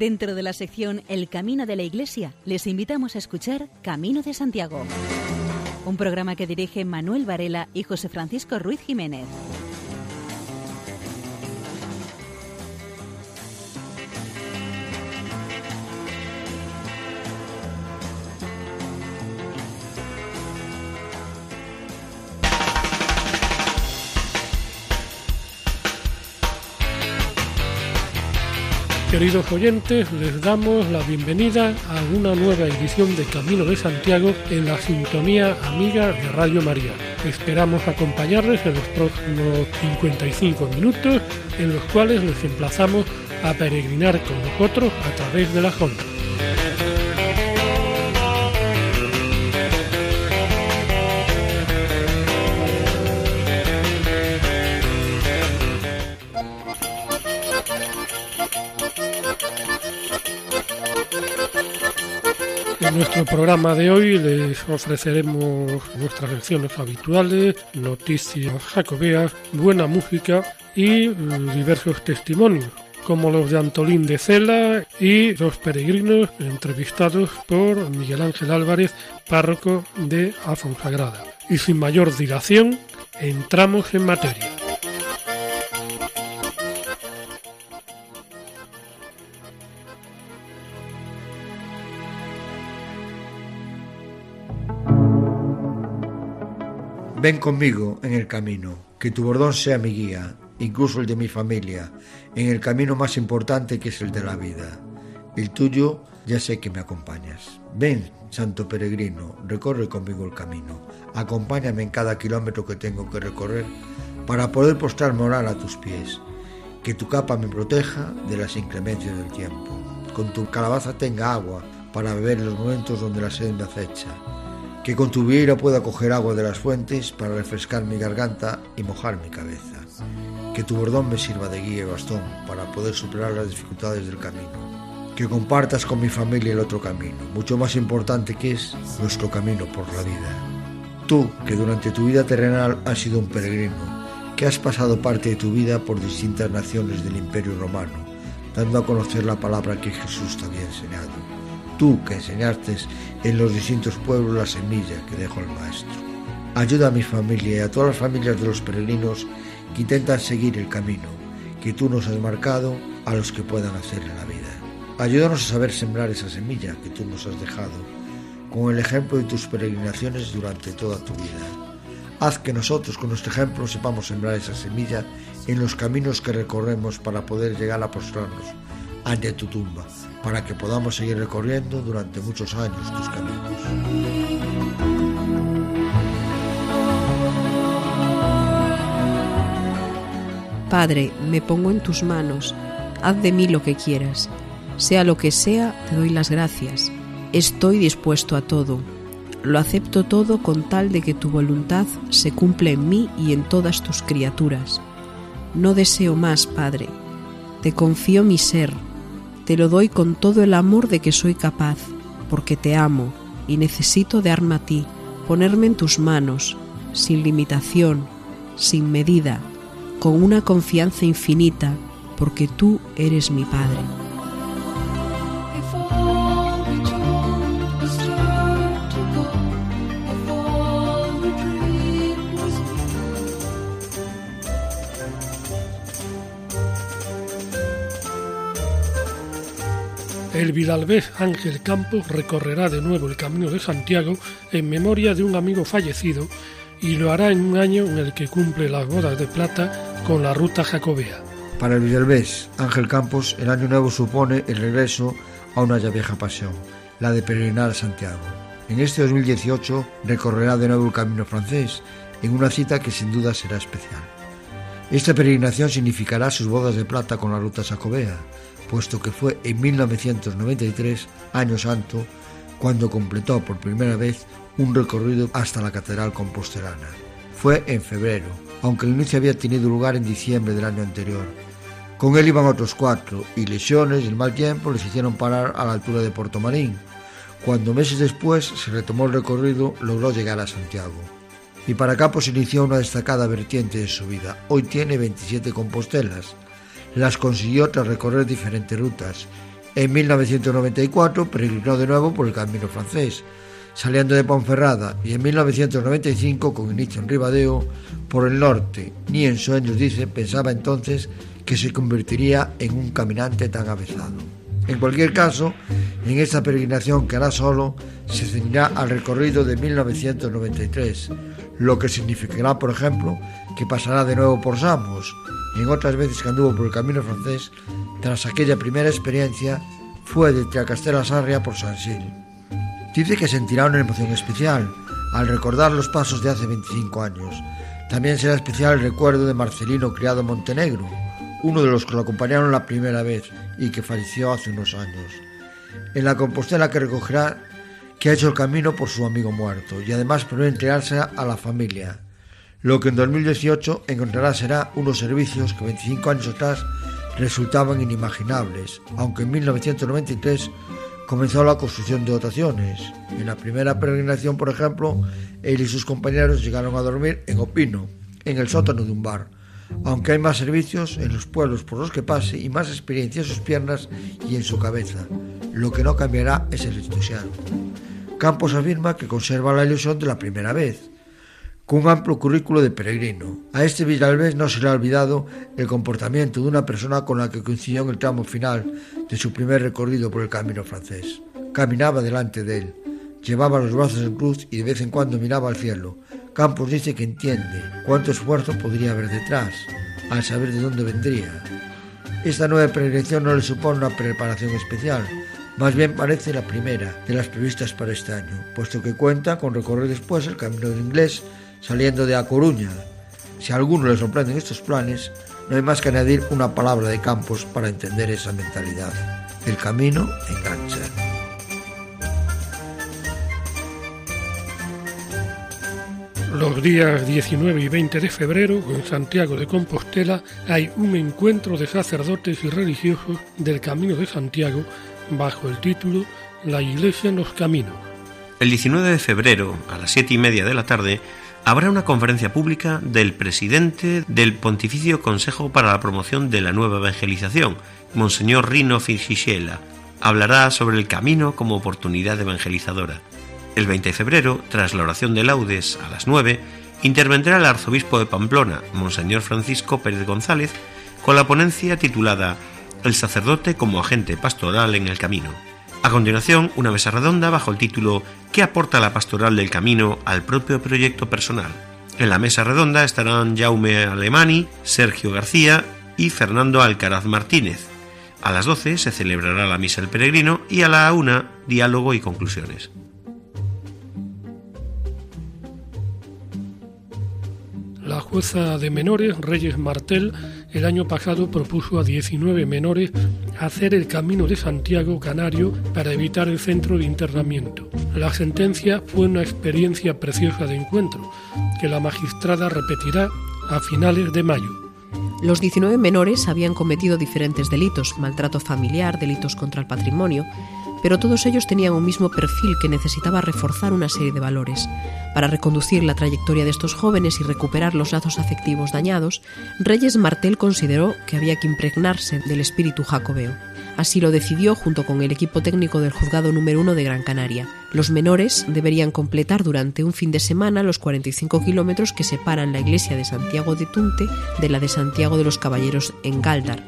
Dentro de la sección El Camino de la Iglesia, les invitamos a escuchar Camino de Santiago, un programa que dirige Manuel Varela y José Francisco Ruiz Jiménez. Queridos oyentes, les damos la bienvenida a una nueva edición de Camino de Santiago en la sintonía amiga de Radio María. Esperamos acompañarles en los próximos 55 minutos en los cuales les emplazamos a peregrinar con nosotros a través de la ondas. Nuestro programa de hoy les ofreceremos nuestras lecciones habituales, noticias jacobeas, buena música y mm, diversos testimonios, como los de Antolín de Cela y los peregrinos entrevistados por Miguel Ángel Álvarez, párroco de Afonsagrada. Y sin mayor dilación, entramos en materia. Ven conmigo en el camino, que tu bordón sea mi guía, incluso el de mi familia, en el camino más importante que es el de la vida. El tuyo ya sé que me acompañas. Ven, santo peregrino, recorre conmigo el camino. Acompáñame en cada kilómetro que tengo que recorrer para poder postrarme orar a tus pies. Que tu capa me proteja de las inclemencias del tiempo. Con tu calabaza tenga agua para beber en los momentos donde la sed me acecha que con tu vieira pueda coger agua de las fuentes para refrescar mi garganta y mojar mi cabeza. Que tu bordón me sirva de guía y bastón para poder superar las dificultades del camino. Que compartas con mi familia el otro camino, mucho más importante que es nuestro camino por la vida. Tú, que durante tu vida terrenal has sido un peregrino, que has pasado parte de tu vida por distintas naciones del Imperio Romano, dando a conocer la palabra que Jesús te había enseñado. Tú, que enseñaste en los distintos pueblos la semilla que dejó el Maestro. Ayuda a mi familia y a todas las familias de los peregrinos que intentan seguir el camino que tú nos has marcado a los que puedan hacer en la vida. Ayúdanos a saber sembrar esa semilla que tú nos has dejado con el ejemplo de tus peregrinaciones durante toda tu vida. Haz que nosotros con nuestro ejemplo sepamos sembrar esa semilla en los caminos que recorremos para poder llegar a postrarnos ante tu tumba para que podamos seguir recorriendo durante muchos años tus caminos. Padre, me pongo en tus manos, haz de mí lo que quieras. Sea lo que sea, te doy las gracias. Estoy dispuesto a todo. Lo acepto todo con tal de que tu voluntad se cumple en mí y en todas tus criaturas. No deseo más, Padre. Te confío mi ser, te lo doy con todo el amor de que soy capaz, porque te amo y necesito de a ti, ponerme en tus manos, sin limitación, sin medida, con una confianza infinita, porque tú eres mi Padre. El vidalbés Ángel Campos recorrerá de nuevo el Camino de Santiago en memoria de un amigo fallecido y lo hará en un año en el que cumple las bodas de plata con la ruta jacobea. Para el vidalbés Ángel Campos, el año nuevo supone el regreso a una ya vieja pasión, la de peregrinar a Santiago. En este 2018 recorrerá de nuevo el camino francés en una cita que sin duda será especial. Esta peregrinación significará sus bodas de plata con la ruta jacobea, puesto que fue en 1993, año santo, cuando completó por primera vez un recorrido hasta la Catedral Compostelana. Fue en febrero, aunque el inicio había tenido lugar en diciembre del año anterior. Con él iban otros cuatro, y lesiones y el mal tiempo les hicieron parar a la altura de Puerto Marín. Cuando meses después se retomó el recorrido, logró llegar a Santiago. Y para Campos inició una destacada vertiente de su vida. Hoy tiene 27 compostelas, las consiguió tras recorrer diferentes rutas En 1994 peregrinó de nuevo por el camino francés, saliendo de Ponferrada, y en 1995, con inicio en Ribadeo, por el norte. Ni en sueños, dice, pensaba entonces que se convertiría en un caminante tan avezado. En cualquier caso, en esta peregrinación que hará solo, se ceñirá al recorrido de 1993, lo que significará, por ejemplo, que pasará de nuevo por Samos, en otras veces que anduvo por el camino francés, tras aquella primera experiencia, fue de Triacastela Sarria por San Sil. Dice que sentirá una emoción especial al recordar los pasos de hace 25 años. También será especial el recuerdo de Marcelino Criado Montenegro, uno de los que lo acompañaron la primera vez y que falleció hace unos años. En la Compostela que recogerá que ha hecho el camino por su amigo muerto y además prevé entregarse a la familia. Lo que en 2018 encontrará será unos servicios que 25 años atrás resultaban inimaginables, aunque en 1993 comenzó la construcción de dotaciones. En la primera peregrinación, por ejemplo, él y sus compañeros llegaron a dormir en Opino, en el sótano de un bar aunque hay más servicios en los pueblos por los que pase y más experiencia en sus piernas y en su cabeza. Lo que no cambiará es el entusiasmo. Campos afirma que conserva la ilusión de la primera vez, con un amplio currículo de peregrino. A este Villalbés no se le ha olvidado el comportamiento de una persona con la que coincidió en el tramo final de su primer recorrido por el camino francés. Caminaba delante de él, llevaba los brazos en cruz y de vez en cuando miraba al cielo, Campos dice que entiende cuánto esfuerzo podría haber detrás, al saber de dónde vendría. Esta nueva peregrinación no le supone una preparación especial, más bien parece la primera de las previstas para este año, puesto que cuenta con recorrer después el camino del inglés saliendo de A Coruña. Si a alguno le sorprenden estos planes, no hay más que añadir una palabra de Campos para entender esa mentalidad. El camino engancha. Los días 19 y 20 de febrero, en Santiago de Compostela, hay un encuentro de sacerdotes y religiosos del Camino de Santiago bajo el título La Iglesia en los Caminos. El 19 de febrero, a las siete y media de la tarde, habrá una conferencia pública del presidente del Pontificio Consejo para la Promoción de la Nueva Evangelización, Monseñor Rino Finchichela. Hablará sobre el camino como oportunidad evangelizadora. El 20 de febrero, tras la oración de laudes a las 9, intervendrá el arzobispo de Pamplona, Monseñor Francisco Pérez González, con la ponencia titulada El sacerdote como agente pastoral en el camino. A continuación, una mesa redonda bajo el título ¿Qué aporta la pastoral del camino al propio proyecto personal? En la mesa redonda estarán Jaume Alemani, Sergio García y Fernando Alcaraz Martínez. A las 12 se celebrará la misa del peregrino y a la 1 diálogo y conclusiones. La jueza de menores, Reyes Martel, el año pasado propuso a 19 menores hacer el camino de Santiago Canario para evitar el centro de internamiento. La sentencia fue una experiencia preciosa de encuentro que la magistrada repetirá a finales de mayo. Los 19 menores habían cometido diferentes delitos, maltrato familiar, delitos contra el patrimonio, pero todos ellos tenían un mismo perfil que necesitaba reforzar una serie de valores. Para reconducir la trayectoria de estos jóvenes y recuperar los lazos afectivos dañados, Reyes Martel consideró que había que impregnarse del espíritu jacobeo. Así lo decidió junto con el equipo técnico del juzgado número uno de Gran Canaria. Los menores deberían completar durante un fin de semana los 45 kilómetros que separan la iglesia de Santiago de Tunte de la de Santiago de los Caballeros en Galdar,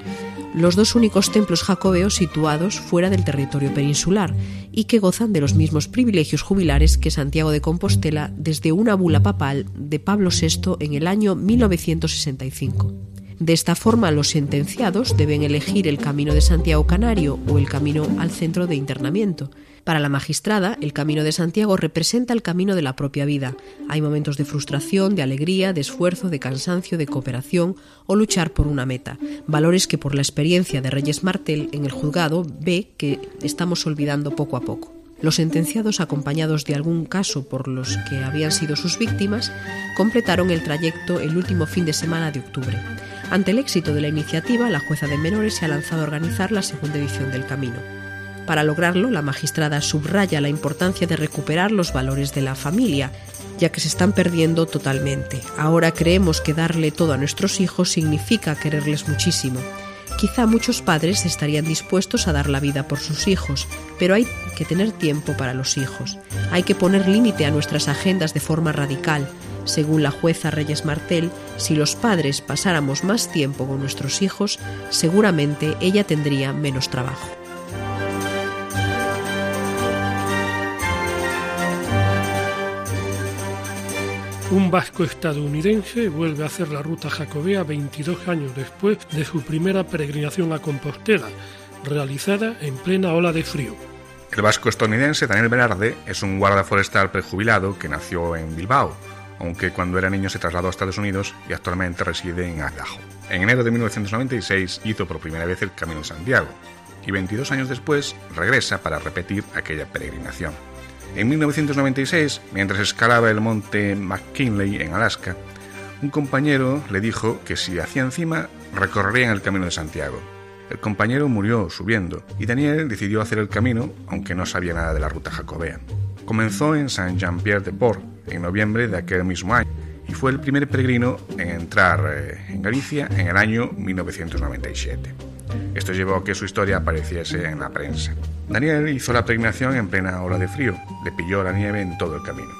los dos únicos templos jacobeos situados fuera del territorio peninsular y que gozan de los mismos privilegios jubilares que Santiago de Compostela desde una bula papal de Pablo VI en el año 1965. De esta forma, los sentenciados deben elegir el camino de Santiago Canario o el camino al centro de internamiento, para la magistrada, el Camino de Santiago representa el camino de la propia vida. Hay momentos de frustración, de alegría, de esfuerzo, de cansancio, de cooperación o luchar por una meta. Valores que por la experiencia de Reyes Martel en el juzgado ve que estamos olvidando poco a poco. Los sentenciados, acompañados de algún caso por los que habían sido sus víctimas, completaron el trayecto el último fin de semana de octubre. Ante el éxito de la iniciativa, la jueza de menores se ha lanzado a organizar la segunda edición del camino. Para lograrlo, la magistrada subraya la importancia de recuperar los valores de la familia, ya que se están perdiendo totalmente. Ahora creemos que darle todo a nuestros hijos significa quererles muchísimo. Quizá muchos padres estarían dispuestos a dar la vida por sus hijos, pero hay que tener tiempo para los hijos. Hay que poner límite a nuestras agendas de forma radical. Según la jueza Reyes Martel, si los padres pasáramos más tiempo con nuestros hijos, seguramente ella tendría menos trabajo. Un vasco estadounidense vuelve a hacer la ruta jacobea 22 años después de su primera peregrinación a Compostela, realizada en plena ola de frío. El vasco estadounidense Daniel Velarde es un guarda forestal prejubilado que nació en Bilbao, aunque cuando era niño se trasladó a Estados Unidos y actualmente reside en Idaho. En enero de 1996 hizo por primera vez el Camino de Santiago y 22 años después regresa para repetir aquella peregrinación. En 1996, mientras escalaba el monte McKinley en Alaska, un compañero le dijo que si hacía encima recorrerían el camino de Santiago. El compañero murió subiendo y Daniel decidió hacer el camino, aunque no sabía nada de la ruta jacobea. Comenzó en Saint-Jean-Pierre-de-Port en noviembre de aquel mismo año y fue el primer peregrino en entrar eh, en Galicia en el año 1997. Esto llevó a que su historia apareciese en la prensa. Daniel hizo la peregrinación en plena ola de frío. Le pilló la nieve en todo el camino.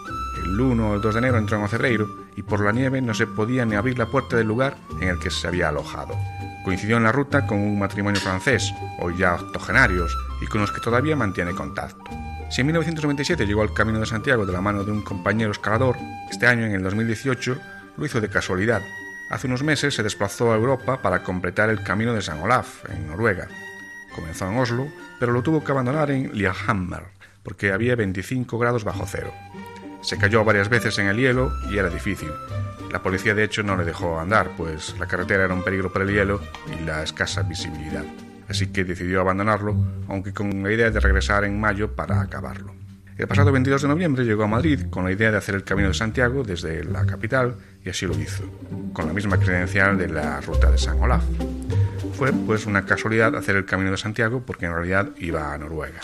El 1 o el 2 de enero entró en Ocebreiro y por la nieve no se podía ni abrir la puerta del lugar en el que se había alojado. Coincidió en la ruta con un matrimonio francés, hoy ya octogenarios, y con los que todavía mantiene contacto. Si en 1997 llegó al Camino de Santiago de la mano de un compañero escalador, este año, en el 2018, lo hizo de casualidad. Hace unos meses se desplazó a Europa para completar el Camino de San Olaf, en Noruega. Comenzó en Oslo, pero lo tuvo que abandonar en Lillehammer, porque había 25 grados bajo cero. Se cayó varias veces en el hielo y era difícil. La policía de hecho no le dejó andar, pues la carretera era un peligro por el hielo y la escasa visibilidad. Así que decidió abandonarlo, aunque con la idea de regresar en mayo para acabarlo. El pasado 22 de noviembre llegó a Madrid con la idea de hacer el Camino de Santiago desde la capital y así lo hizo, con la misma credencial de la ruta de San Olaf. Fue pues una casualidad hacer el Camino de Santiago porque en realidad iba a Noruega.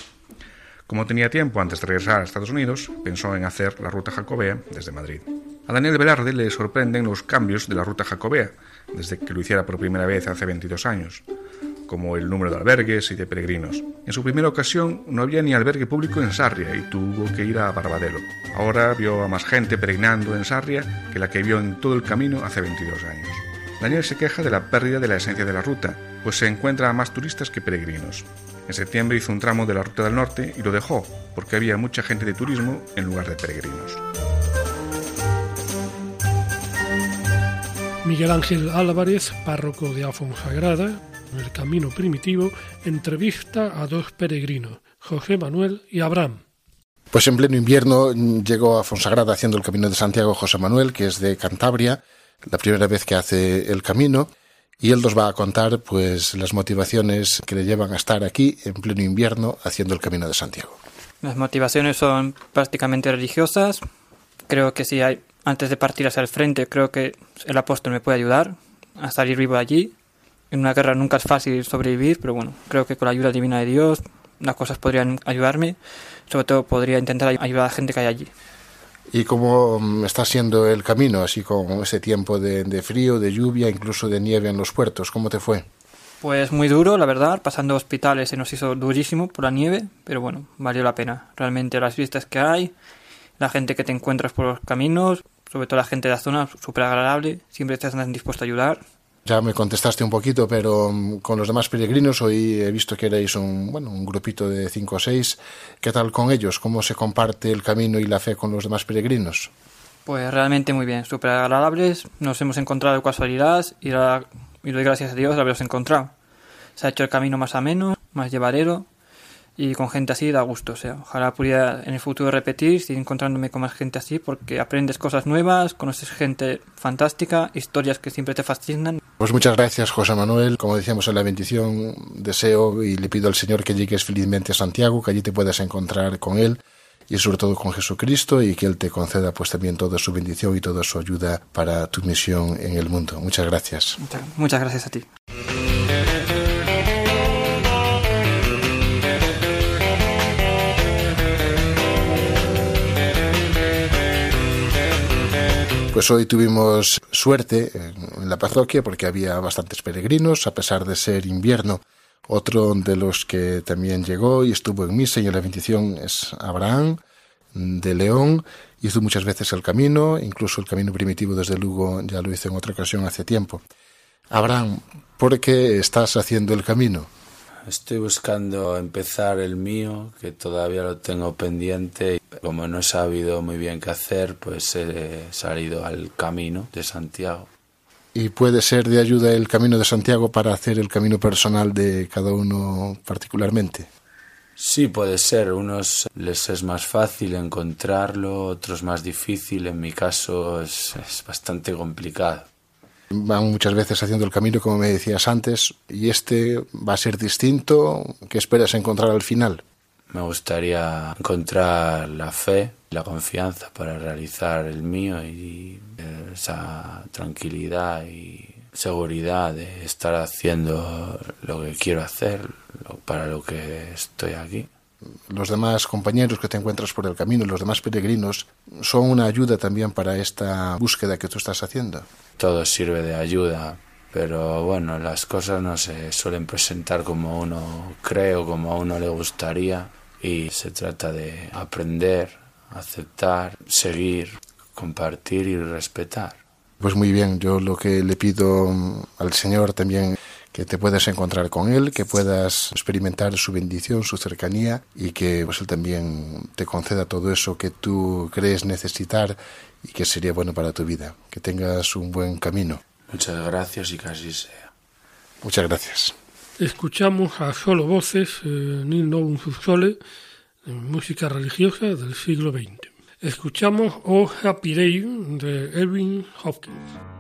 Como tenía tiempo antes de regresar a Estados Unidos, pensó en hacer la ruta jacobea desde Madrid. A Daniel Velarde le sorprenden los cambios de la ruta jacobea, desde que lo hiciera por primera vez hace 22 años, como el número de albergues y de peregrinos. En su primera ocasión no había ni albergue público en Sarria y tuvo que ir a Barbadelo. Ahora vio a más gente peregrinando en Sarria que la que vio en todo el camino hace 22 años. Daniel se queja de la pérdida de la esencia de la ruta, pues se encuentra a más turistas que peregrinos. En septiembre hizo un tramo de la Ruta del Norte y lo dejó, porque había mucha gente de turismo en lugar de peregrinos. Miguel Ángel Álvarez, párroco de Afonsagrada, el camino primitivo, entrevista a dos peregrinos, José Manuel y Abraham. Pues en pleno invierno llegó a Fonsagrada haciendo el camino de Santiago José Manuel, que es de Cantabria, la primera vez que hace el camino, y él nos va a contar pues las motivaciones que le llevan a estar aquí en pleno invierno haciendo el camino de Santiago. Las motivaciones son prácticamente religiosas. Creo que si hay antes de partir hacia el frente, creo que el apóstol me puede ayudar a salir vivo de allí. En una guerra nunca es fácil sobrevivir, pero bueno, creo que con la ayuda divina de Dios las cosas podrían ayudarme. Sobre todo podría intentar ayudar a la gente que hay allí. ¿Y cómo mm, está siendo el camino, así con ese tiempo de, de, frío, de lluvia, incluso de nieve en los puertos? ¿Cómo te fue? Pues muy duro, la verdad. Pasando hospitales se nos hizo durísimo por la nieve, pero bueno, valió la pena. Realmente las vistas que hay, la gente que te encuentras por los caminos, sobre todo la gente de la zona, súper agradable, siempre estás dispuesto a ayudar. Ya me contestaste un poquito, pero mm, con los demás peregrinos hoy he visto que erais un, bueno, un grupito de cinco o seis. ¿Qué tal con ellos? ¿Cómo se comparte el camino y la fe con los demás peregrinos? Pues realmente muy bien, súper agradables. Nos hemos encontrado de casualidad y, la, y doy gracias a Dios de haberlos encontrado. Se ha hecho el camino más ameno, más llevadero y con gente así da gusto. O sea, ojalá pudiera en el futuro repetir, seguir encontrándome con más gente así, porque aprendes cosas nuevas, conoces gente fantástica, historias que siempre te fascinan. Pues muchas gracias, José Manuel. Como decíamos en la bendición, deseo y le pido al Señor que llegues felizmente a Santiago, que allí te puedas encontrar con Él y sobre todo con Jesucristo y que Él te conceda pues también toda su bendición y toda su ayuda para tu misión en el mundo. Muchas gracias. Muchas, muchas gracias a ti. Pues hoy tuvimos suerte en la parroquia porque había bastantes peregrinos, a pesar de ser invierno. Otro de los que también llegó y estuvo en misa y en la bendición es Abraham de León. Hizo muchas veces el camino, incluso el camino primitivo desde Lugo ya lo hizo en otra ocasión hace tiempo. Abraham, ¿por qué estás haciendo el camino? Estoy buscando empezar el mío, que todavía lo tengo pendiente. Como no he sabido muy bien qué hacer, pues he salido al camino de Santiago. ¿Y puede ser de ayuda el camino de Santiago para hacer el camino personal de cada uno particularmente? Sí, puede ser. Unos les es más fácil encontrarlo, otros más difícil. En mi caso es, es bastante complicado van muchas veces haciendo el camino, como me decías antes, y este va a ser distinto. ¿Qué esperas encontrar al final? Me gustaría encontrar la fe, la confianza para realizar el mío y esa tranquilidad y seguridad de estar haciendo lo que quiero hacer, para lo que estoy aquí los demás compañeros que te encuentras por el camino, los demás peregrinos, son una ayuda también para esta búsqueda que tú estás haciendo. Todo sirve de ayuda, pero bueno, las cosas no se suelen presentar como uno cree o como a uno le gustaría y se trata de aprender, aceptar, seguir, compartir y respetar. Pues muy bien, yo lo que le pido al Señor también que te puedas encontrar con Él, que puedas experimentar su bendición, su cercanía y que pues, Él también te conceda todo eso que tú crees necesitar y que sería bueno para tu vida. Que tengas un buen camino. Muchas gracias y que así sea. Muchas gracias. Escuchamos a solo voces eh, Nil Novum Sole, música religiosa del siglo XX. Escuchamos Oh Happy Day de Erwin Hopkins.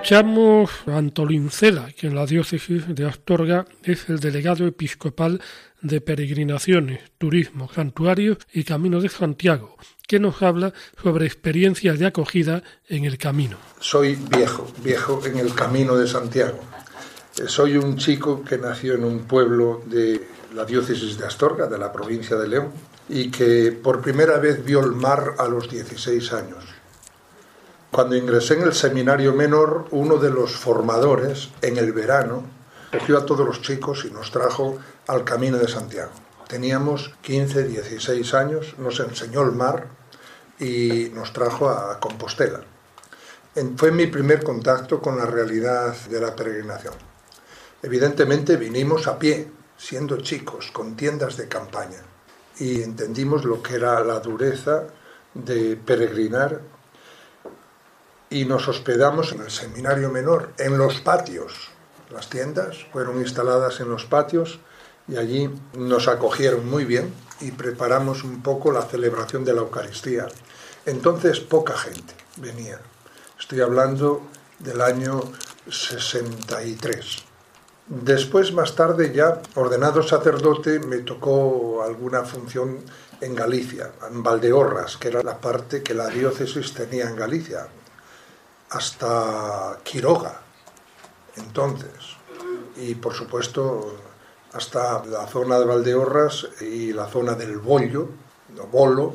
Escuchamos a Antolín Cela, que en la diócesis de Astorga es el delegado episcopal de peregrinaciones, turismo, santuarios y Camino de Santiago, que nos habla sobre experiencias de acogida en el camino. Soy viejo, viejo en el Camino de Santiago. Soy un chico que nació en un pueblo de la diócesis de Astorga, de la provincia de León, y que por primera vez vio el mar a los 16 años cuando ingresé en el seminario menor, uno de los formadores, en el verano, cogió a todos los chicos y nos trajo al Camino de Santiago. Teníamos 15, 16 años, nos enseñó el mar y nos trajo a Compostela. Fue mi primer contacto con la realidad de la peregrinación. Evidentemente vinimos a pie, siendo chicos, con tiendas de campaña, y entendimos lo que era la dureza de peregrinar y nos hospedamos en el seminario menor, en los patios. Las tiendas fueron instaladas en los patios y allí nos acogieron muy bien y preparamos un poco la celebración de la Eucaristía. Entonces poca gente venía. Estoy hablando del año 63. Después, más tarde, ya ordenado sacerdote, me tocó alguna función en Galicia, en Valdeorras, que era la parte que la diócesis tenía en Galicia, hasta Quiroga, entonces, y por supuesto hasta la zona de Valdeorras y la zona del Bollo, Bolo,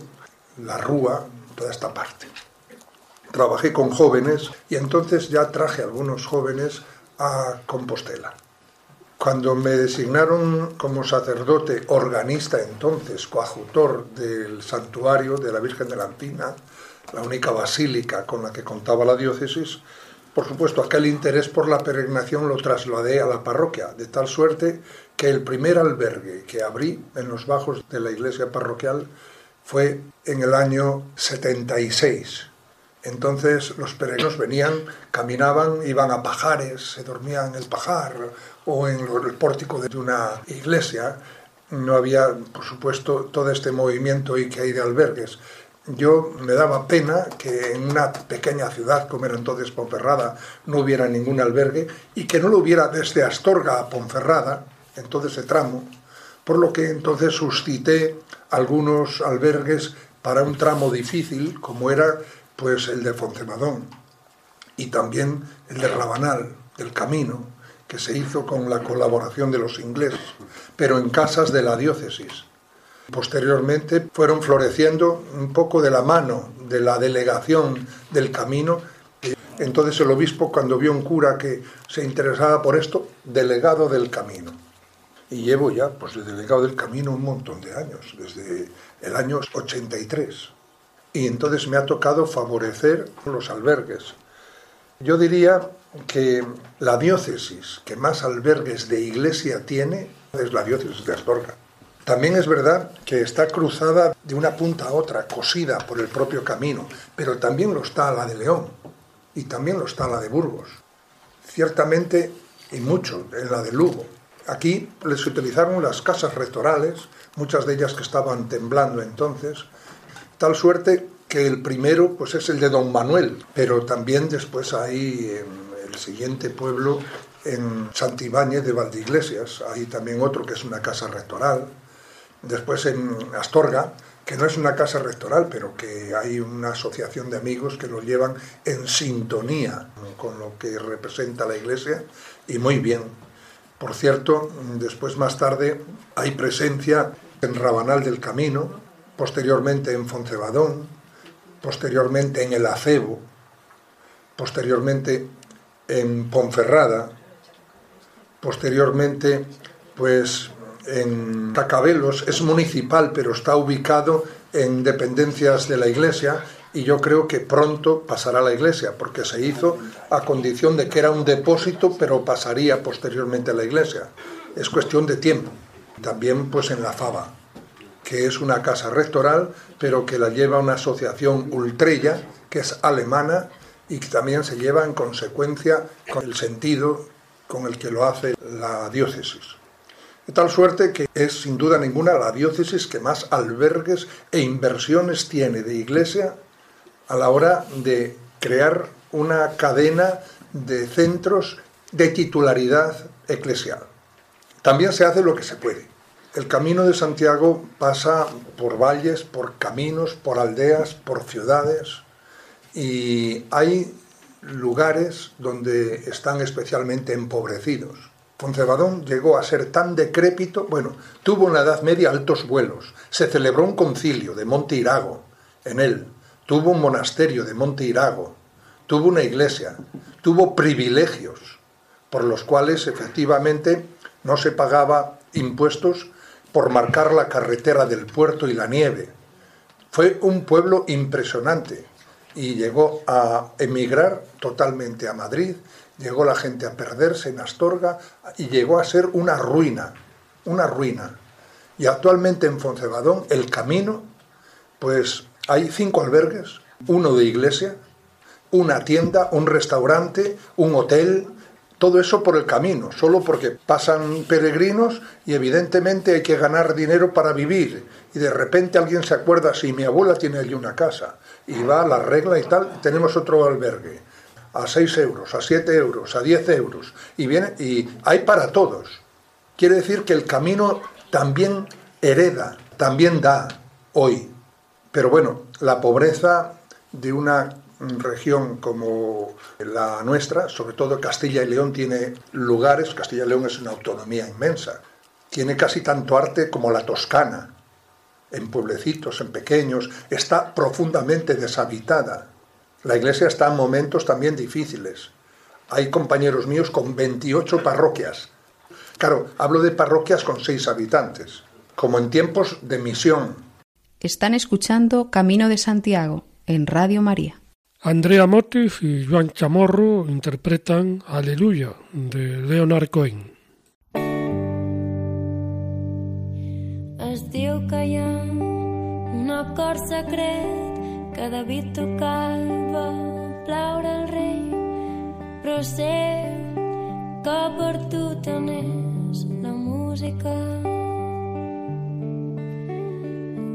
la Rúa, toda esta parte. Trabajé con jóvenes y entonces ya traje algunos jóvenes a Compostela. Cuando me designaron como sacerdote organista entonces, coadjutor del santuario de la Virgen de la Antina, la única basílica con la que contaba la diócesis, por supuesto, aquel interés por la peregrinación lo trasladé a la parroquia, de tal suerte que el primer albergue que abrí en los bajos de la iglesia parroquial fue en el año 76. Entonces los peregrinos venían, caminaban, iban a pajares, se dormían en el pajar o en el pórtico de una iglesia. No había, por supuesto, todo este movimiento y que hay de albergues yo me daba pena que en una pequeña ciudad como era entonces Ponferrada no hubiera ningún albergue y que no lo hubiera desde Astorga a Ponferrada, en todo ese tramo, por lo que entonces suscité algunos albergues para un tramo difícil como era pues el de Foncemadón y también el de Rabanal, del Camino, que se hizo con la colaboración de los ingleses, pero en casas de la diócesis Posteriormente fueron floreciendo un poco de la mano de la delegación del camino. Entonces el obispo, cuando vio un cura que se interesaba por esto, delegado del camino. Y llevo ya, pues, el delegado del camino un montón de años, desde el año 83. Y entonces me ha tocado favorecer los albergues. Yo diría que la diócesis que más albergues de iglesia tiene es la diócesis de Astorga. También es verdad que está cruzada de una punta a otra, cosida por el propio camino, pero también lo está la de León y también lo está la de Burgos. Ciertamente, y mucho, en la de Lugo. Aquí les utilizaron las casas rectorales, muchas de ellas que estaban temblando entonces, tal suerte que el primero pues es el de Don Manuel, pero también después hay en el siguiente pueblo en Santibáñez de Valdeiglesias, hay también otro que es una casa rectoral, Después en Astorga, que no es una casa rectoral, pero que hay una asociación de amigos que lo llevan en sintonía con lo que representa la iglesia y muy bien. Por cierto, después más tarde hay presencia en Rabanal del Camino, posteriormente en Foncebadón, posteriormente en El Acebo, posteriormente en Ponferrada, posteriormente pues en Cacabelos, es municipal, pero está ubicado en dependencias de la iglesia y yo creo que pronto pasará a la iglesia, porque se hizo a condición de que era un depósito, pero pasaría posteriormente a la iglesia. Es cuestión de tiempo. También pues en la Fava, que es una casa rectoral, pero que la lleva una asociación ultrella, que es alemana, y que también se lleva en consecuencia con el sentido con el que lo hace la diócesis. De tal suerte que es sin duda ninguna la diócesis que más albergues e inversiones tiene de iglesia a la hora de crear una cadena de centros de titularidad eclesial. También se hace lo que se puede. El camino de Santiago pasa por valles, por caminos, por aldeas, por ciudades y hay lugares donde están especialmente empobrecidos Foncebadón llegó a ser tan decrépito, bueno, tuvo en la Edad Media altos vuelos, se celebró un concilio de Monte Irago en él, tuvo un monasterio de Monte Irago, tuvo una iglesia, tuvo privilegios, por los cuales efectivamente no se pagaba impuestos por marcar la carretera del puerto y la nieve. Fue un pueblo impresionante y llegó a emigrar totalmente a Madrid, llegó la gente a perderse en Astorga y llegó a ser una ruina, una ruina. Y actualmente en Foncebadón, el camino, pues hay cinco albergues, uno de iglesia, una tienda, un restaurante, un hotel, todo eso por el camino, solo porque pasan peregrinos y evidentemente hay que ganar dinero para vivir. Y de repente alguien se acuerda, si mi abuela tiene allí una casa, y va a la regla y tal, tenemos otro albergue, a 6 euros, a 7 euros, a 10 euros, y, viene, y hay para todos. Quiere decir que el camino también hereda, también da hoy. Pero bueno, la pobreza de una región como la nuestra, sobre todo Castilla y León tiene lugares, Castilla y León es una autonomía inmensa, tiene casi tanto arte como la Toscana, en pueblecitos, en pequeños, está profundamente deshabitada. La iglesia está en momentos también difíciles. Hay compañeros míos con 28 parroquias. Claro, hablo de parroquias con 6 habitantes, como en tiempos de misión. Están escuchando Camino de Santiago en Radio María. Andrea Motis y Joan Chamorro interpretan Aleluya de Leonard Cohen. Es diu que hi ha un acord secret que David tocava plaure el rei, però sé que per tu tenés la música.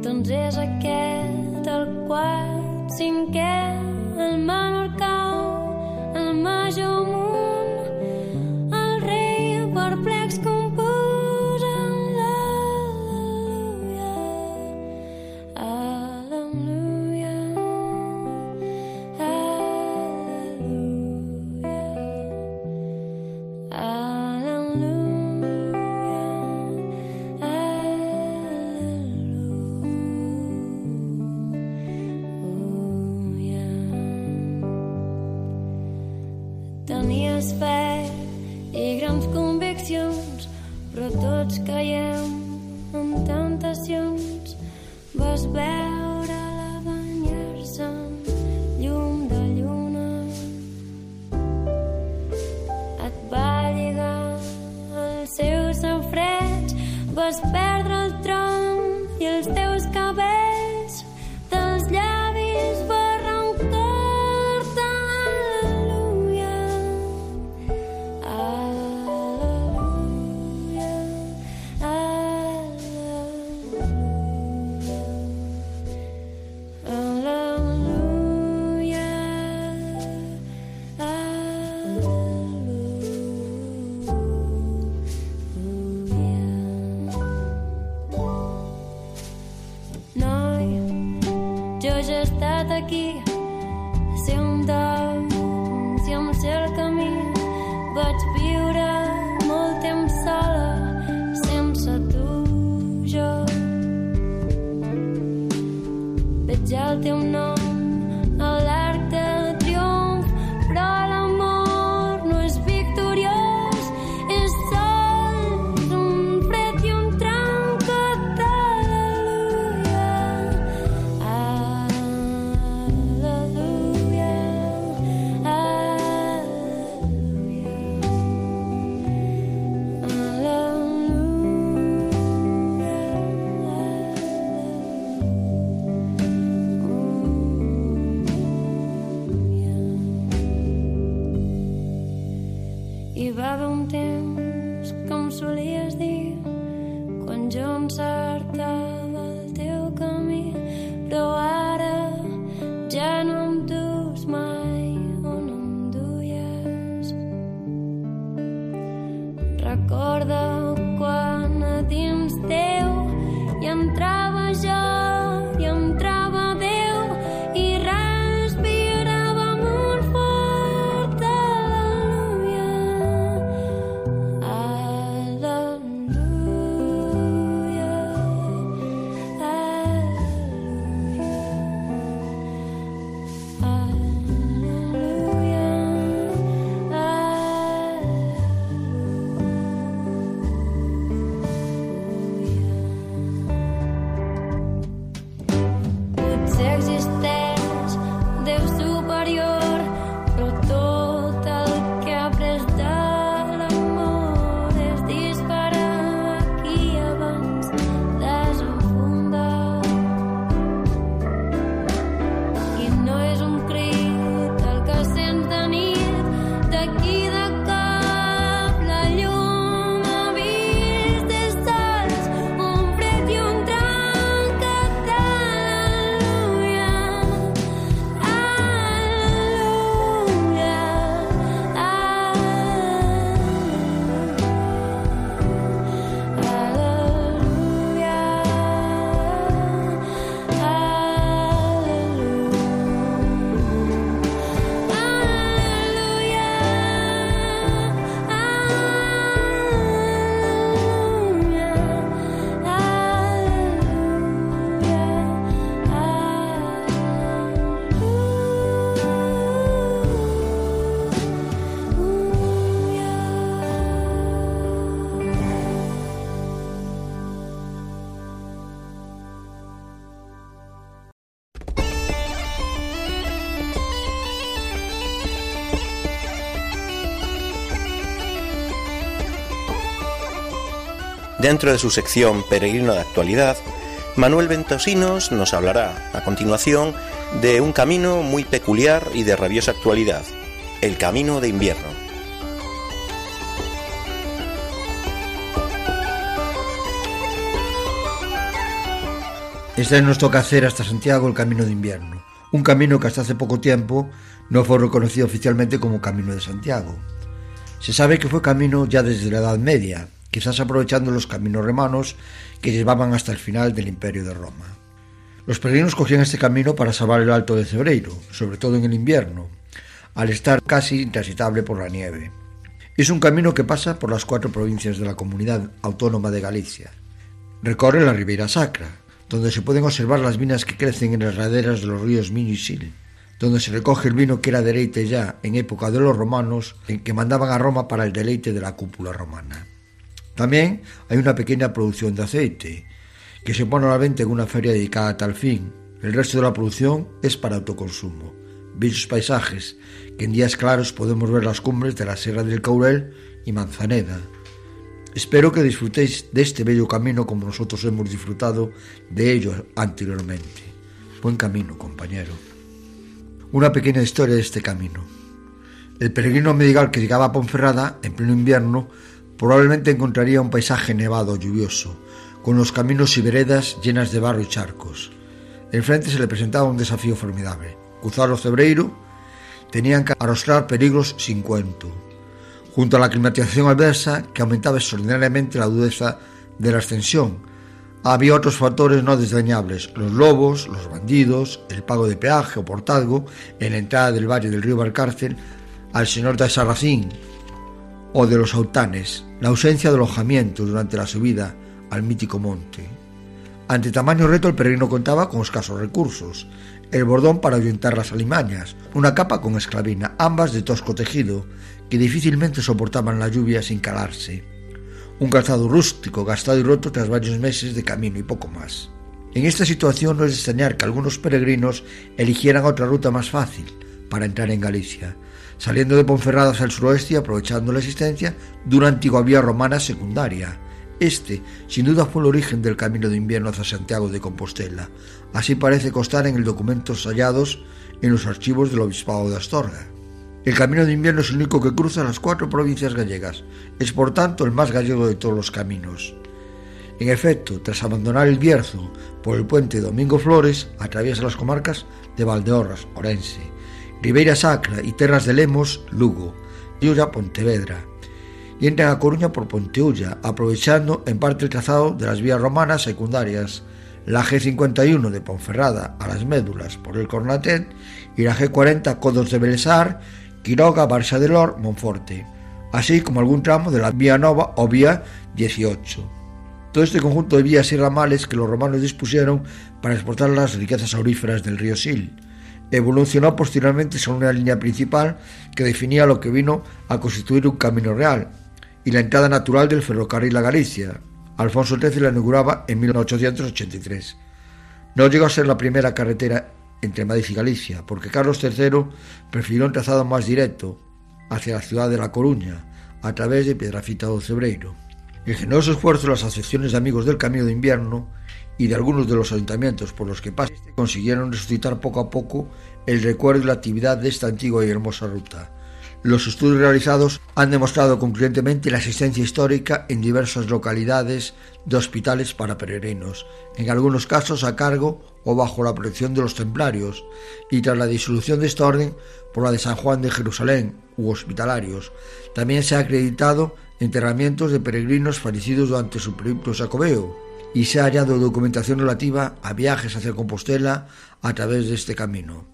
Doncs és aquest el quart cinquè el menor cau, el major amunt, el rei perplex composa Fe i grans conviccions, però tots caiem Dentro de su sección Peregrino de Actualidad, Manuel Ventosinos nos hablará a continuación de un camino muy peculiar y de rabiosa actualidad, el camino de invierno. Este nos toca hacer hasta Santiago el camino de invierno, un camino que hasta hace poco tiempo no fue reconocido oficialmente como Camino de Santiago. Se sabe que fue camino ya desde la Edad Media, quizás aprovechando los caminos romanos que llevaban hasta el final del Imperio de Roma. Los peregrinos cogían este camino para salvar el Alto de Cebreiro, sobre todo en el invierno, al estar casi intransitable por la nieve. Es un camino que pasa por las cuatro provincias de la comunidad autónoma de Galicia. Recorre la Ribeira Sacra, donde se pueden observar las vinas que crecen en las laderas de los ríos Miño y Sil, donde se recoge el vino que era deleite ya en época de los romanos, en que mandaban a Roma para el deleite de la cúpula romana. También hay una pequeña producción de aceite, que se pone a la venta en una feria dedicada a tal fin. El resto de la producción es para autoconsumo. Bellos paisajes, que en días claros podemos ver las cumbres de la Sierra del Caurel y Manzaneda, Espero que disfrutéis de este bello camino como nosotros hemos disfrutado de ello anteriormente. Buen camino, compañero. Una pequeña historia de este camino. El peregrino medigal que llegaba a Ponferrada en pleno invierno probablemente encontraría un paisaje nevado, lluvioso, con los caminos y veredas llenas de barro y charcos. Enfrente se le presentaba un desafío formidable. Cruzar los cebreiro tenían que arrostrar peligros sin cuento junto a la climatización adversa que aumentaba extraordinariamente la dureza de la ascensión. Había otros factores no desdeñables, los lobos, los bandidos, el pago de peaje o portazgo en la entrada del valle del río Barcárcel al señor de Sarracín o de los autanes, la ausencia de alojamiento durante la subida al mítico monte. Ante tamaño reto el peregrino contaba con escasos recursos, el bordón para ahuyentar las alimañas, una capa con esclavina, ambas de tosco tejido, que difícilmente soportaban la lluvia sin calarse. Un calzado rústico, gastado y roto tras varios meses de camino y poco más. En esta situación no es extrañar que algunos peregrinos eligieran otra ruta más fácil para entrar en Galicia, saliendo de Ponferrada hacia el suroeste y aprovechando la existencia de una antigua vía romana secundaria. Este, sin duda, fue el origen del camino de invierno hacia Santiago de Compostela. Así parece constar en el documento hallados en los archivos del Obispado de Astorga. El camino de invierno es el único que cruza las cuatro provincias gallegas. Es por tanto el más gallego de todos los caminos. En efecto, tras abandonar el Bierzo por el puente Domingo Flores, atraviesa las comarcas de Valdeorras, Orense, Ribeira Sacra y Terras de Lemos, Lugo, Ulla, Pontevedra, y entra a Coruña por Ponteulla, aprovechando en parte el trazado de las vías romanas secundarias, la G51 de Ponferrada a las Médulas por el Cornatet y la G40 Codos de Belesar Quiroga, Barça de Lor, Monforte, así como algún tramo de la Vía Nova o Vía 18. Todo este conjunto de vías y ramales que los romanos dispusieron para exportar las riquezas auríferas del río Sil evolucionó posteriormente sobre una línea principal que definía lo que vino a constituir un camino real y la entrada natural del ferrocarril a Galicia. Alfonso XIII la inauguraba en 1883. No llegó a ser la primera carretera entre Madrid y Galicia, porque Carlos III prefirió un trazado más directo hacia la ciudad de La Coruña, a través de Piedrafita do Cebreiro. El generoso esfuerzo de las asociaciones de amigos del Camino de Invierno y de algunos de los ayuntamientos por los que pasa consiguieron resucitar poco a poco el recuerdo y la actividad de esta antigua y hermosa ruta. Los estudios realizados han demostrado concluyentemente la existencia histórica en diversas localidades de hospitales para peregrinos, en algunos casos a cargo o bajo la protección de los templarios, y tras la disolución de esta orden por la de San Juan de Jerusalén u hospitalarios, también se ha acreditado enterramientos de peregrinos fallecidos durante su periplo sacobeo, y se ha hallado documentación relativa a viajes hacia Compostela a través de este camino.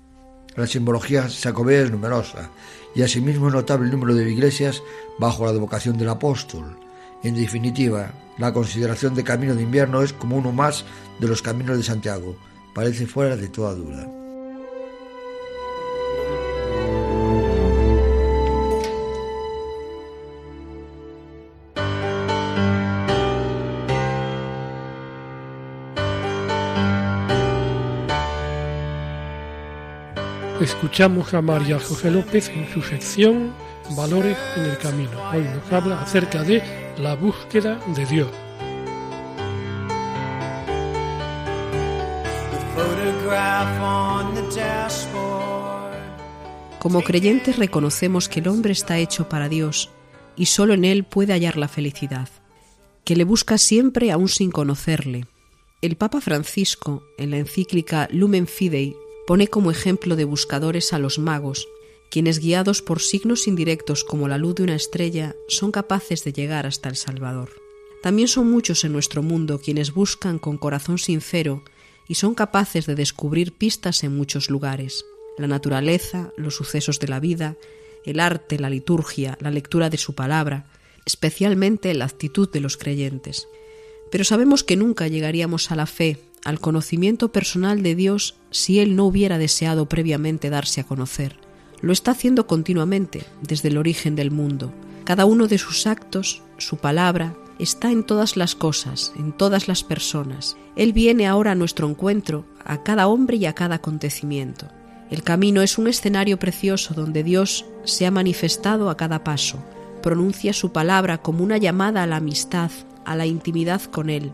La simbología sacobea es numerosa y asimismo es notable el número de iglesias bajo la advocación del apóstol. En definitiva, la consideración de camino de invierno es como uno más de los caminos de Santiago, parece fuera de toda duda. Escuchamos a María José López en su sección Valores en el Camino. Hoy nos habla acerca de la búsqueda de Dios. Como creyentes reconocemos que el hombre está hecho para Dios y solo en Él puede hallar la felicidad, que le busca siempre aún sin conocerle. El Papa Francisco, en la encíclica Lumen Fidei, pone como ejemplo de buscadores a los magos, quienes guiados por signos indirectos como la luz de una estrella son capaces de llegar hasta el Salvador. También son muchos en nuestro mundo quienes buscan con corazón sincero y son capaces de descubrir pistas en muchos lugares la naturaleza, los sucesos de la vida, el arte, la liturgia, la lectura de su palabra, especialmente la actitud de los creyentes. Pero sabemos que nunca llegaríamos a la fe, al conocimiento personal de Dios, si Él no hubiera deseado previamente darse a conocer. Lo está haciendo continuamente, desde el origen del mundo. Cada uno de sus actos, su palabra, está en todas las cosas, en todas las personas. Él viene ahora a nuestro encuentro, a cada hombre y a cada acontecimiento. El camino es un escenario precioso donde Dios se ha manifestado a cada paso, pronuncia su palabra como una llamada a la amistad, a la intimidad con Él.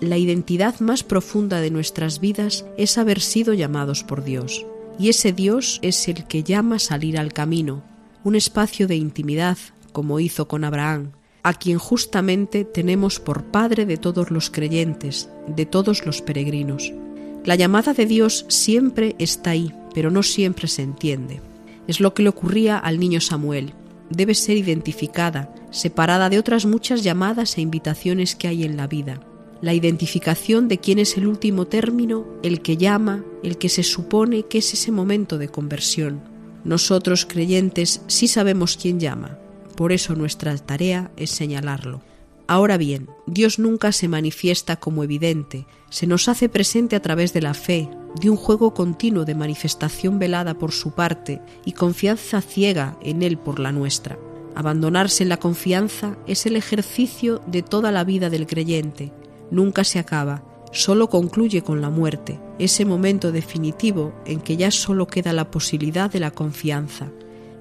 La identidad más profunda de nuestras vidas es haber sido llamados por Dios. Y ese Dios es el que llama a salir al camino, un espacio de intimidad, como hizo con Abraham, a quien justamente tenemos por Padre de todos los creyentes, de todos los peregrinos. La llamada de Dios siempre está ahí, pero no siempre se entiende. Es lo que le ocurría al niño Samuel. Debe ser identificada, separada de otras muchas llamadas e invitaciones que hay en la vida. La identificación de quién es el último término, el que llama, el que se supone que es ese momento de conversión. Nosotros creyentes sí sabemos quién llama, por eso nuestra tarea es señalarlo. Ahora bien, Dios nunca se manifiesta como evidente, se nos hace presente a través de la fe, de un juego continuo de manifestación velada por su parte y confianza ciega en Él por la nuestra. Abandonarse en la confianza es el ejercicio de toda la vida del creyente, nunca se acaba, solo concluye con la muerte, ese momento definitivo en que ya solo queda la posibilidad de la confianza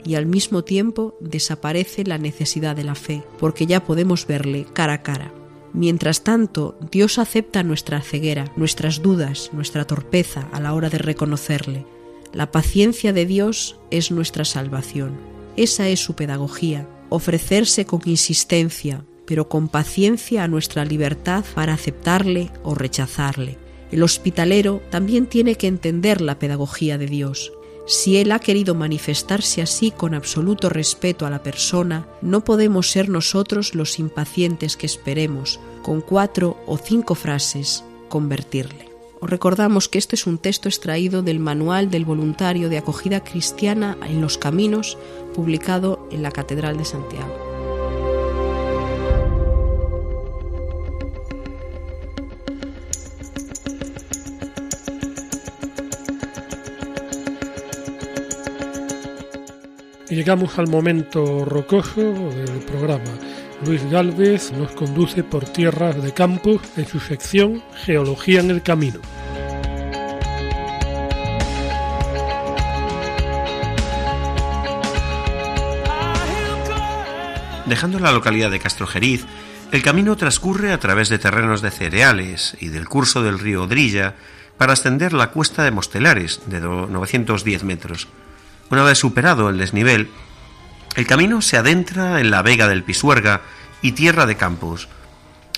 y al mismo tiempo desaparece la necesidad de la fe, porque ya podemos verle cara a cara. Mientras tanto, Dios acepta nuestra ceguera, nuestras dudas, nuestra torpeza a la hora de reconocerle. La paciencia de Dios es nuestra salvación. Esa es su pedagogía, ofrecerse con insistencia, pero con paciencia a nuestra libertad para aceptarle o rechazarle. El hospitalero también tiene que entender la pedagogía de Dios, si Él ha querido manifestarse así con absoluto respeto a la persona, no podemos ser nosotros los impacientes que esperemos, con cuatro o cinco frases, convertirle. Os recordamos que este es un texto extraído del Manual del Voluntario de Acogida Cristiana en los Caminos, publicado en la Catedral de Santiago. Llegamos al momento rocoso del programa. Luis Galvez nos conduce por tierras de campos en su sección Geología en el Camino. Dejando la localidad de Castrojeriz, el camino transcurre a través de terrenos de cereales y del curso del río Odrilla para ascender la cuesta de Mostelares, de 910 metros. Una vez superado el desnivel, el camino se adentra en la vega del Pisuerga y tierra de Campos.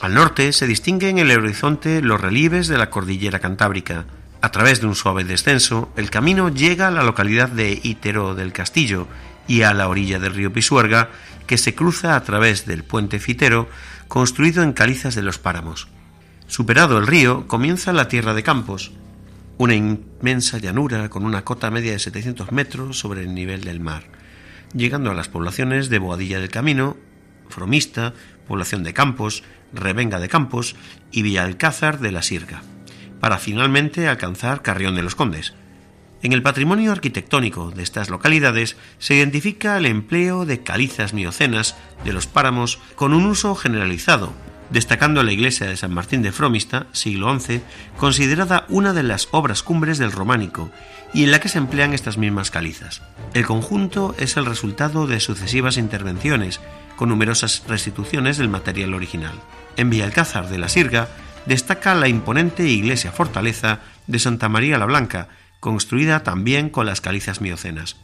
Al norte se distinguen en el horizonte los relieves de la cordillera cantábrica. A través de un suave descenso, el camino llega a la localidad de Ítero del Castillo y a la orilla del río Pisuerga, que se cruza a través del puente Fitero, construido en calizas de los páramos. Superado el río, comienza la tierra de Campos, una inmensa llanura con una cota media de 700 metros sobre el nivel del mar, llegando a las poblaciones de Boadilla del Camino, Fromista, población de Campos, Revenga de Campos y Villalcázar de la Sirga, para finalmente alcanzar Carrión de los Condes. En el patrimonio arquitectónico de estas localidades se identifica el empleo de calizas miocenas de los páramos con un uso generalizado, destacando la iglesia de San Martín de Fromista, siglo XI, considerada una de las obras cumbres del románico y en la que se emplean estas mismas calizas. El conjunto es el resultado de sucesivas intervenciones, con numerosas restituciones del material original. En Villalcázar de la Sirga destaca la imponente iglesia fortaleza de Santa María la Blanca, construida también con las calizas miocenas.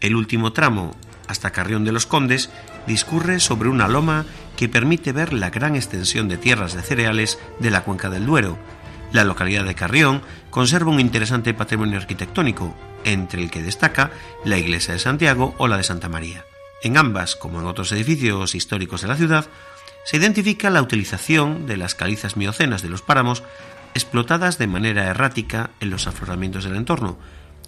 El último tramo, hasta Carrión de los Condes, discurre sobre una loma que permite ver la gran extensión de tierras de cereales de la cuenca del Duero. La localidad de Carrión conserva un interesante patrimonio arquitectónico, entre el que destaca la iglesia de Santiago o la de Santa María. En ambas, como en otros edificios históricos de la ciudad, se identifica la utilización de las calizas miocenas de los páramos explotadas de manera errática en los afloramientos del entorno,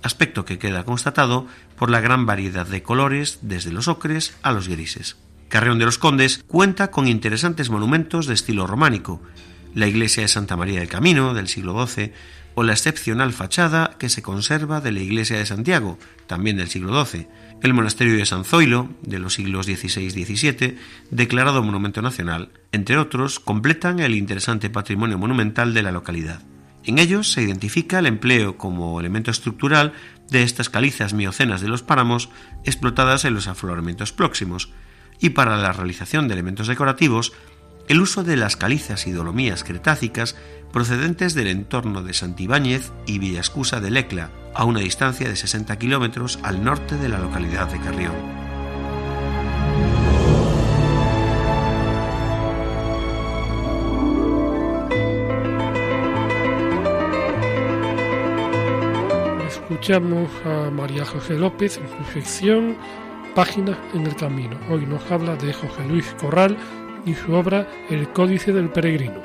aspecto que queda constatado por la gran variedad de colores desde los ocres a los grises. Carreón de los Condes cuenta con interesantes monumentos de estilo románico, la iglesia de Santa María del Camino del siglo XII o la excepcional fachada que se conserva de la iglesia de Santiago, también del siglo XII, el monasterio de San Zoilo, de los siglos XVI y XVII, declarado Monumento Nacional, entre otros, completan el interesante patrimonio monumental de la localidad. En ellos se identifica el empleo como elemento estructural de estas calizas miocenas de los páramos explotadas en los afloramientos próximos, y para la realización de elementos decorativos, el uso de las calizas y dolomías cretácicas procedentes del entorno de Santibáñez y Villascusa de Lecla, a una distancia de 60 kilómetros al norte de la localidad de Carrión. Escuchamos a María José López en su sección Páginas en el Camino. Hoy nos habla de José Luis Corral y su obra El Códice del Peregrino.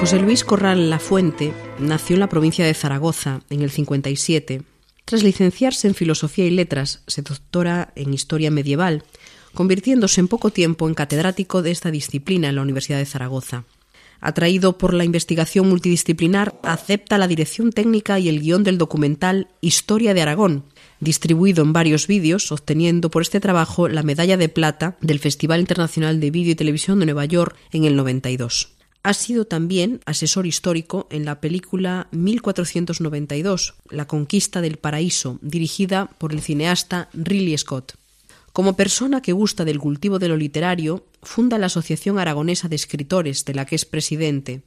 José Luis Corral La Fuente nació en la provincia de Zaragoza en el 57. Tras licenciarse en Filosofía y Letras, se doctora en Historia Medieval, convirtiéndose en poco tiempo en catedrático de esta disciplina en la Universidad de Zaragoza. Atraído por la investigación multidisciplinar, acepta la dirección técnica y el guion del documental Historia de Aragón, distribuido en varios vídeos, obteniendo por este trabajo la medalla de plata del Festival Internacional de Vídeo y Televisión de Nueva York en el 92. Ha sido también asesor histórico en la película 1492, La conquista del paraíso, dirigida por el cineasta Ridley Scott. Como persona que gusta del cultivo de lo literario, funda la Asociación Aragonesa de Escritores, de la que es presidente,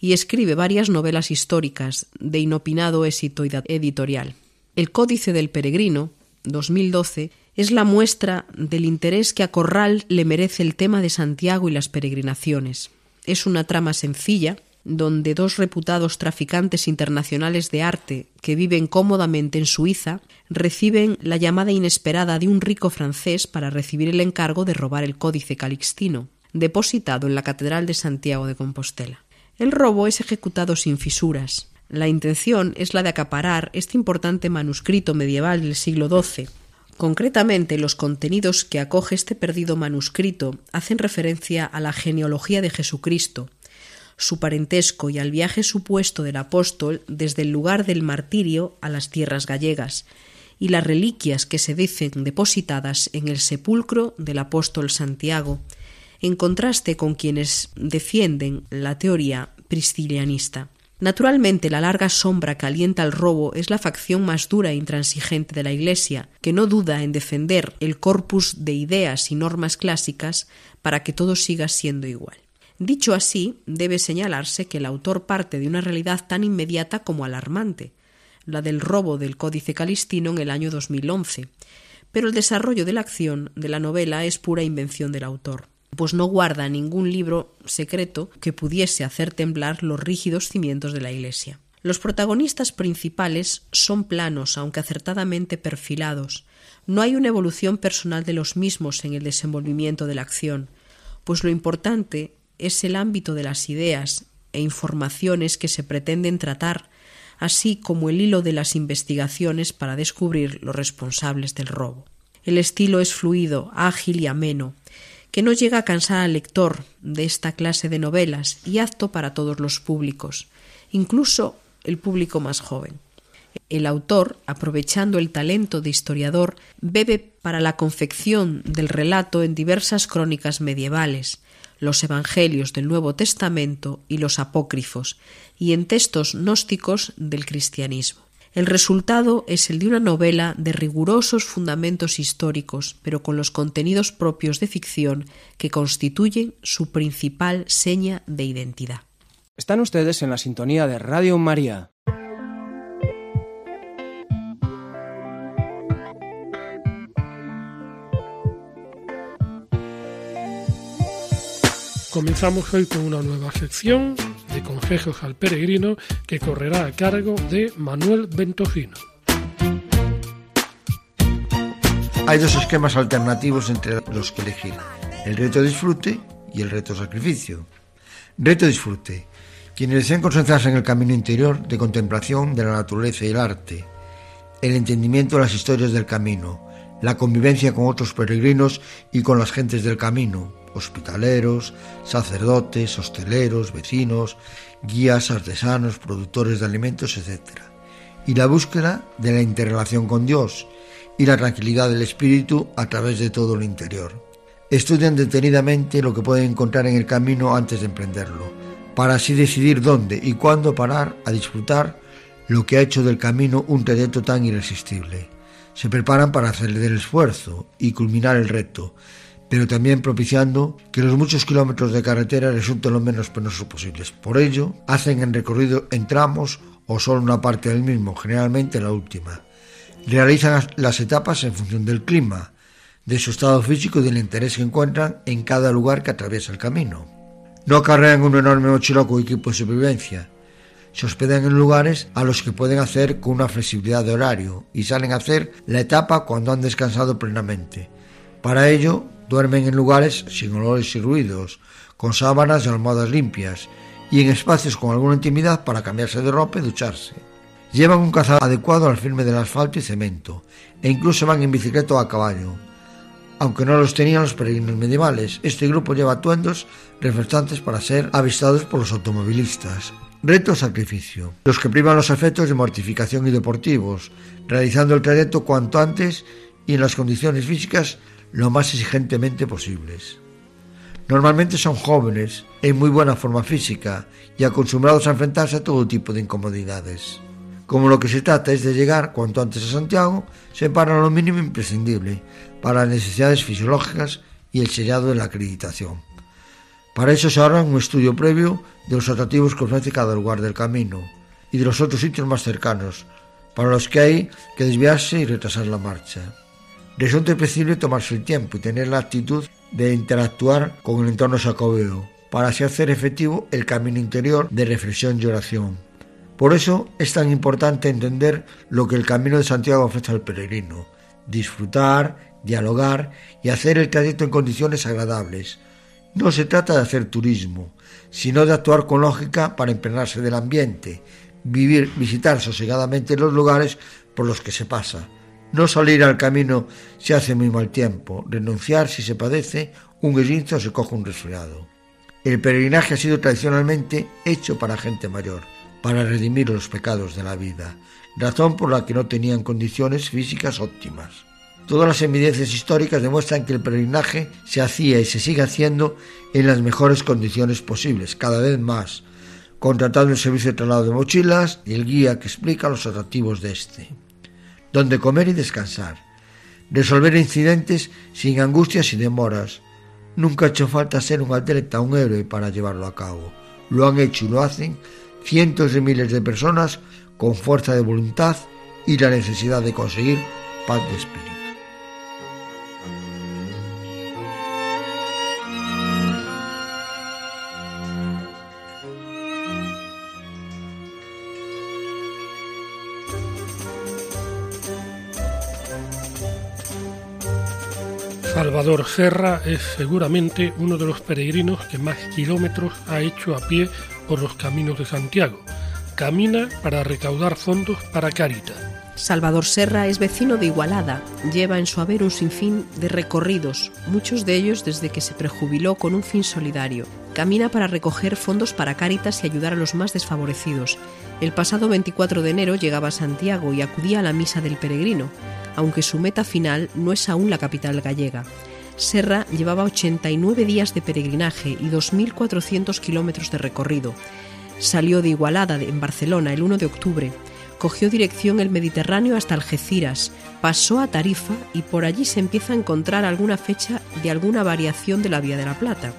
y escribe varias novelas históricas de inopinado éxito editorial. El Códice del Peregrino, 2012, es la muestra del interés que a Corral le merece el tema de Santiago y las peregrinaciones. Es una trama sencilla, donde dos reputados traficantes internacionales de arte que viven cómodamente en Suiza reciben la llamada inesperada de un rico francés para recibir el encargo de robar el Códice Calixtino, depositado en la Catedral de Santiago de Compostela. El robo es ejecutado sin fisuras. La intención es la de acaparar este importante manuscrito medieval del siglo XII, Concretamente, los contenidos que acoge este perdido manuscrito hacen referencia a la genealogía de Jesucristo, su parentesco y al viaje supuesto del apóstol desde el lugar del martirio a las tierras gallegas, y las reliquias que se dicen depositadas en el sepulcro del apóstol Santiago, en contraste con quienes defienden la teoría priscilianista. Naturalmente, la larga sombra que alienta el robo es la facción más dura e intransigente de la Iglesia, que no duda en defender el corpus de ideas y normas clásicas para que todo siga siendo igual. Dicho así, debe señalarse que el autor parte de una realidad tan inmediata como alarmante, la del robo del Códice Calistino en el año 2011, pero el desarrollo de la acción de la novela es pura invención del autor pues no guarda ningún libro secreto que pudiese hacer temblar los rígidos cimientos de la Iglesia. Los protagonistas principales son planos, aunque acertadamente perfilados. No hay una evolución personal de los mismos en el desenvolvimiento de la acción, pues lo importante es el ámbito de las ideas e informaciones que se pretenden tratar, así como el hilo de las investigaciones para descubrir los responsables del robo. El estilo es fluido, ágil y ameno, que no llega a cansar al lector de esta clase de novelas y apto para todos los públicos, incluso el público más joven. El autor, aprovechando el talento de historiador, bebe para la confección del relato en diversas crónicas medievales, los evangelios del Nuevo Testamento y los apócrifos, y en textos gnósticos del cristianismo. El resultado es el de una novela de rigurosos fundamentos históricos, pero con los contenidos propios de ficción que constituyen su principal seña de identidad. Están ustedes en la sintonía de Radio María. Comenzamos hoy con una nueva sección de consejos al peregrino que correrá a cargo de Manuel Ventosino. Hay dos esquemas alternativos entre los que elegir, el reto disfrute y el reto sacrificio. Reto disfrute. Quienes desean concentrarse en el camino interior de contemplación de la naturaleza y el arte, el entendimiento de las historias del camino, la convivencia con otros peregrinos y con las gentes del camino, hospitaleros, sacerdotes, hosteleros, vecinos, guías, artesanos, productores de alimentos, etc. Y la búsqueda de la interrelación con Dios y la tranquilidad del espíritu a través de todo lo interior. Estudian detenidamente lo que pueden encontrar en el camino antes de emprenderlo, para así decidir dónde y cuándo parar a disfrutar lo que ha hecho del camino un trayecto tan irresistible. Se preparan para hacer el esfuerzo y culminar el reto, pero también propiciando que los muchos kilómetros de carretera resulten lo menos penosos posibles. Por ello, hacen el recorrido en tramos o solo una parte del mismo, generalmente la última. Realizan las etapas en función del clima, de su estado físico y del interés que encuentran en cada lugar que atraviesa el camino. No cargan un enorme mochila con equipo de supervivencia. Se hospedan en lugares a los que pueden hacer con una flexibilidad de horario y salen a hacer la etapa cuando han descansado plenamente. Para ello, Duermen en lugares sin olores y ruidos, con sábanas y almohadas limpias, y en espacios con alguna intimidad para cambiarse de ropa y ducharse. Llevan un calzado adecuado al firme del asfalto y cemento, e incluso van en bicicleta o a caballo. Aunque no los tenían los peregrinos medievales, este grupo lleva atuendos refrescantes para ser avistados por los automovilistas. Reto sacrificio. Los que privan los efectos de mortificación y deportivos, realizando el trayecto cuanto antes y en las condiciones físicas lo más exigentemente posibles. Normalmente son jóvenes, en muy buena forma física y acostumbrados a enfrentarse a todo tipo de incomodidades. Como lo que se trata es de llegar cuanto antes a Santiago, se paran lo mínimo imprescindible para las necesidades fisiológicas y el sellado de la acreditación. Para eso se ahorran un estudio previo de los atractivos que ofrece cada lugar del camino y de los otros sitios más cercanos, para los que hay que desviarse y retrasar la marcha. Resulta imprescindible tomarse el tiempo y tener la actitud de interactuar con el entorno sacobeo, para así hacer efectivo el camino interior de reflexión y oración. Por eso es tan importante entender lo que el Camino de Santiago ofrece al peregrino, disfrutar, dialogar y hacer el trayecto en condiciones agradables. No se trata de hacer turismo, sino de actuar con lógica para impregnarse del ambiente, vivir, visitar sosegadamente los lugares por los que se pasa, no salir al camino si hace muy mal tiempo, renunciar si se padece un esguince o se coge un resfriado. El peregrinaje ha sido tradicionalmente hecho para gente mayor, para redimir los pecados de la vida, razón por la que no tenían condiciones físicas óptimas. Todas las evidencias históricas demuestran que el peregrinaje se hacía y se sigue haciendo en las mejores condiciones posibles, cada vez más, contratando el servicio de traslado de mochilas y el guía que explica los atractivos de este donde comer y descansar, resolver incidentes sin angustias y demoras. Nunca ha hecho falta ser un atleta, un héroe para llevarlo a cabo. Lo han hecho y lo hacen cientos de miles de personas con fuerza de voluntad y la necesidad de conseguir paz de espíritu. Salvador Serra es seguramente uno de los peregrinos que más kilómetros ha hecho a pie por los caminos de Santiago. Camina para recaudar fondos para Caritas. Salvador Serra es vecino de Igualada. Lleva en su haber un sinfín de recorridos, muchos de ellos desde que se prejubiló con un fin solidario. Camina para recoger fondos para Cáritas y ayudar a los más desfavorecidos. El pasado 24 de enero llegaba a Santiago y acudía a la misa del peregrino aunque su meta final no es aún la capital gallega. Serra llevaba 89 días de peregrinaje y 2.400 kilómetros de recorrido. Salió de Igualada, en Barcelona, el 1 de octubre. cogió dirección el Mediterráneo hasta Algeciras, pasó a Tarifa y por allí se empieza a encontrar alguna fecha de alguna variación de la Vía de la Plata.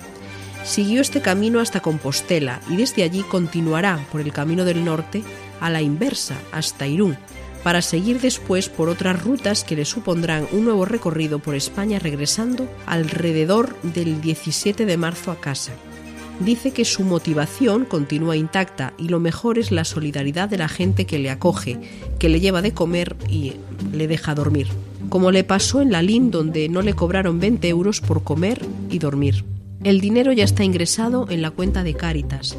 Siguió este camino hasta Compostela y desde allí continuará por el camino del norte a la inversa hasta Irún, para seguir después por otras rutas que le supondrán un nuevo recorrido por España regresando alrededor del 17 de marzo a casa. Dice que su motivación continúa intacta y lo mejor es la solidaridad de la gente que le acoge, que le lleva de comer y le deja dormir, como le pasó en la LIN donde no le cobraron 20 euros por comer y dormir. El dinero ya está ingresado en la cuenta de Cáritas.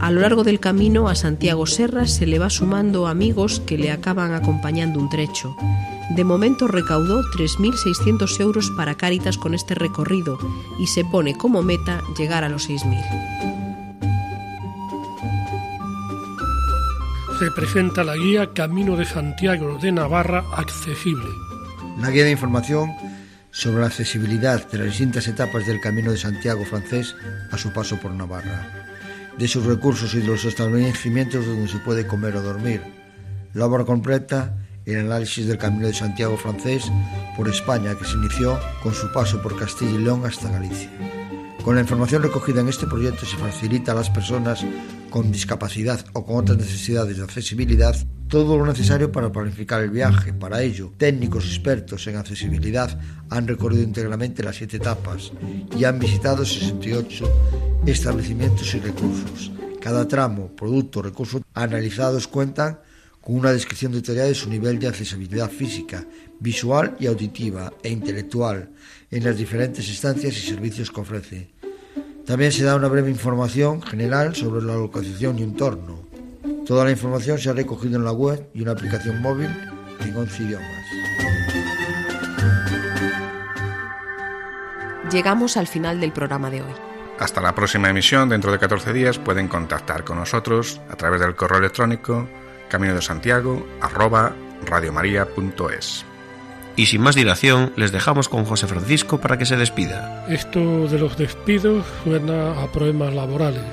A lo largo del camino a Santiago Serra se le va sumando amigos que le acaban acompañando un trecho. De momento recaudó 3.600 euros para Cáritas con este recorrido y se pone como meta llegar a los 6.000. Se presenta la guía Camino de Santiago de Navarra accesible. Una guía de información sobre la accesibilidad de las distintas etapas del Camino de Santiago francés a su paso por Navarra, de sus recursos y de los establecimientos donde se puede comer o dormir. La obra completa, el análisis del Camino de Santiago francés por España que se inició con su paso por Castilla y León hasta Galicia. Con la información recogida en este proyecto se facilita a las personas con discapacidad o con otras necesidades de accesibilidad todo lo necesario para planificar el viaje. Para ello, técnicos expertos en accesibilidad han recorrido íntegramente las siete etapas y han visitado 68 establecimientos y recursos. Cada tramo, producto, recurso analizados cuentan con una descripción detallada de su nivel de accesibilidad física, visual y auditiva e intelectual en las diferentes instancias y servicios que ofrece. También se da una breve información general sobre la localización y entorno. Toda la información se ha recogido en la web y una aplicación móvil en 11 idiomas. Llegamos al final del programa de hoy. Hasta la próxima emisión, dentro de 14 días, pueden contactar con nosotros a través del correo electrónico camino de Santiago arroba radiomaria.es. Y sin más dilación, les dejamos con José Francisco para que se despida. Esto de los despidos suena a problemas laborales.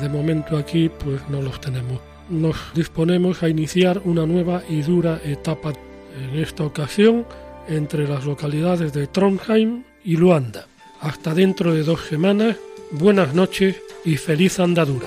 De momento aquí pues no los tenemos. Nos disponemos a iniciar una nueva y dura etapa en esta ocasión entre las localidades de Trondheim y Luanda. Hasta dentro de dos semanas, buenas noches y feliz andadura.